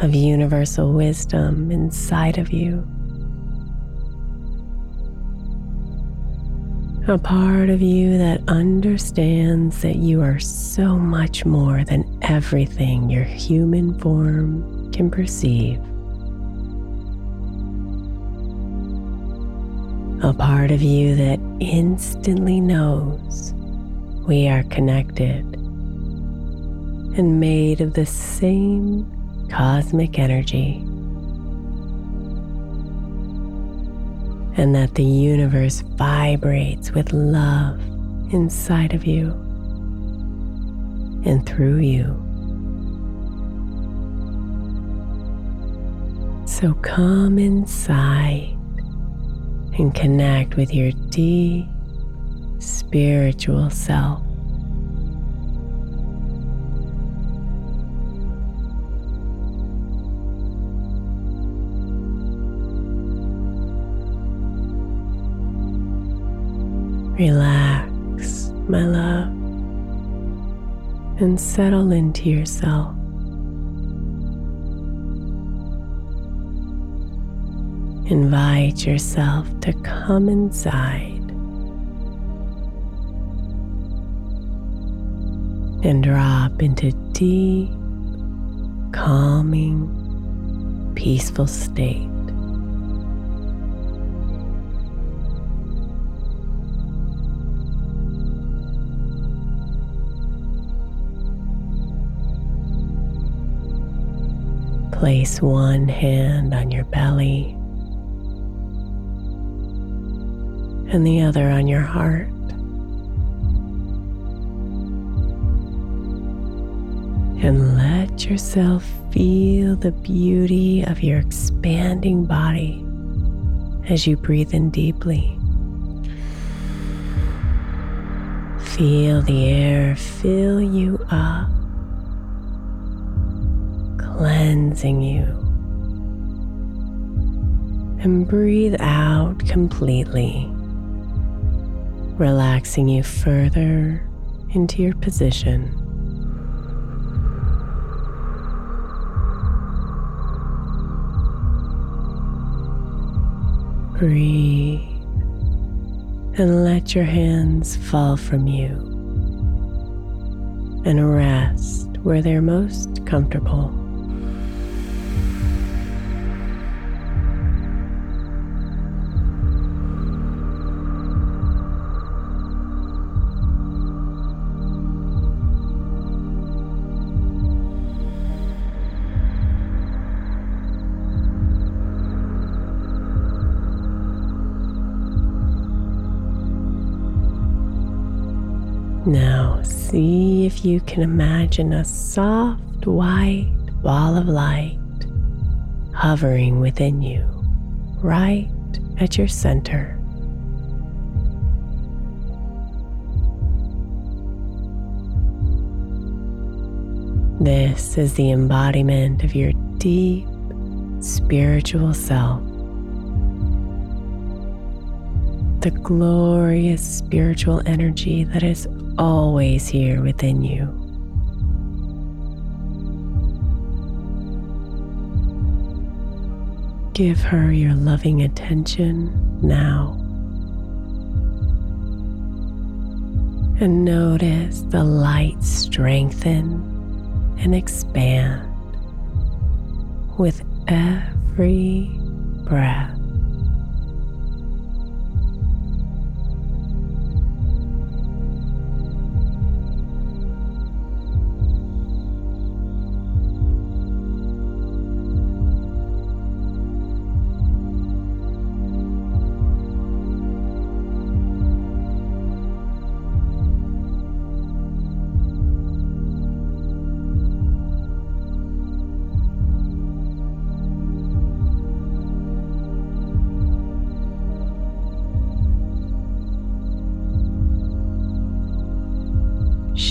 of universal wisdom inside of you. A part of you that understands that you are so much more than everything your human form can perceive. A part of you that instantly knows we are connected and made of the same cosmic energy, and that the universe vibrates with love inside of you and through you. So come inside and connect with your deep spiritual self. Relax, my love, and settle into yourself. Invite yourself to come inside and drop into deep, calming, peaceful state. Place one hand on your belly and the other on your heart. And let yourself feel the beauty of your expanding body as you breathe in deeply. Feel the air fill you up cleansing you. And breathe out completely, relaxing you further into your position. Breathe and let your hands fall from you and rest where they're most comfortable. You can imagine a soft white ball of light hovering within you, right at your center. This is the embodiment of your deep spiritual self. The glorious spiritual energy that is always here within you. Give her your loving attention now. And notice the light strengthen and expand with every breath.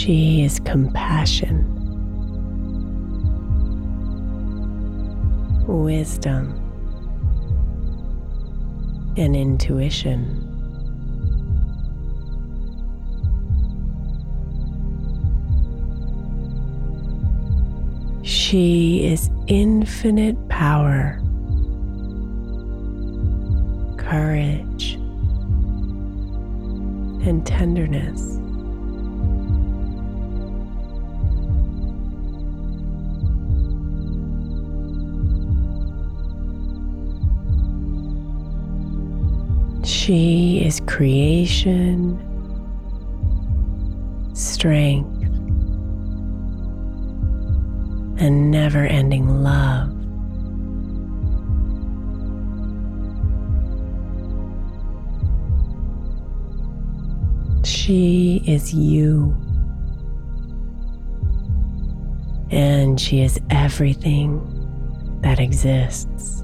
She is compassion, wisdom, and intuition. She is infinite power, courage, and tenderness. She is creation, strength, and never ending love. She is you. And she is everything that exists.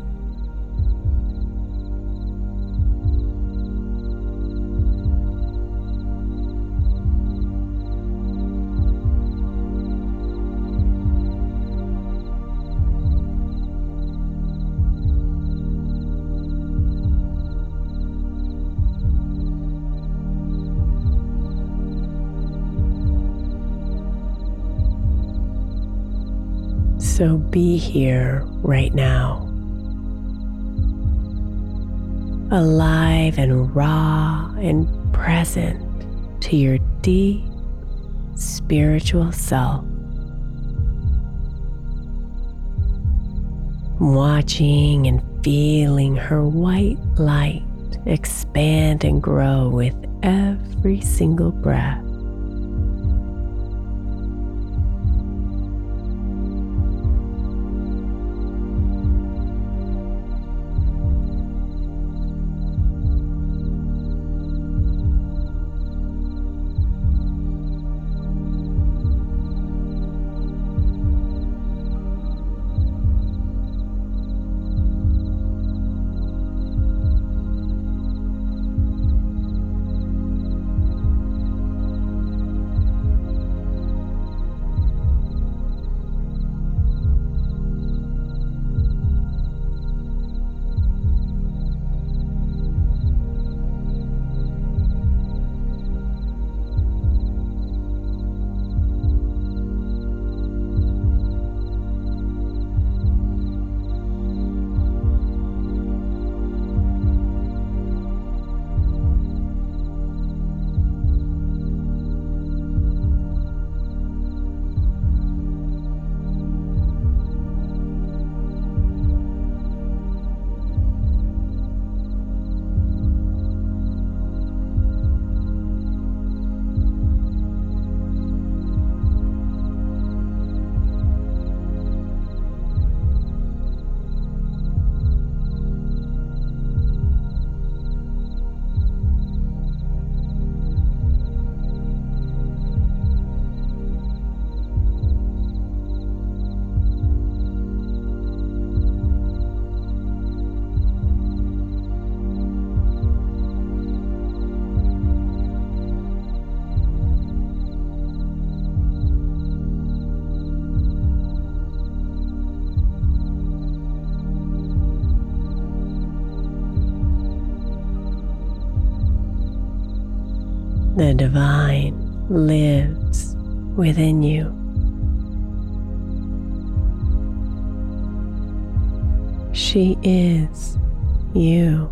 So be here right now, alive and raw and present to your deep spiritual self. Watching and feeling her white light expand and grow with every single breath. Divine lives within you. She is you.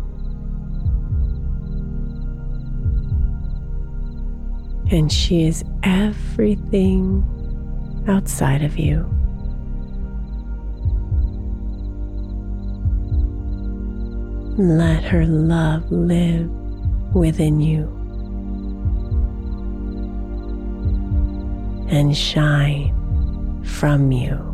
And she is everything outside of you. Let her love live within you and shine from you.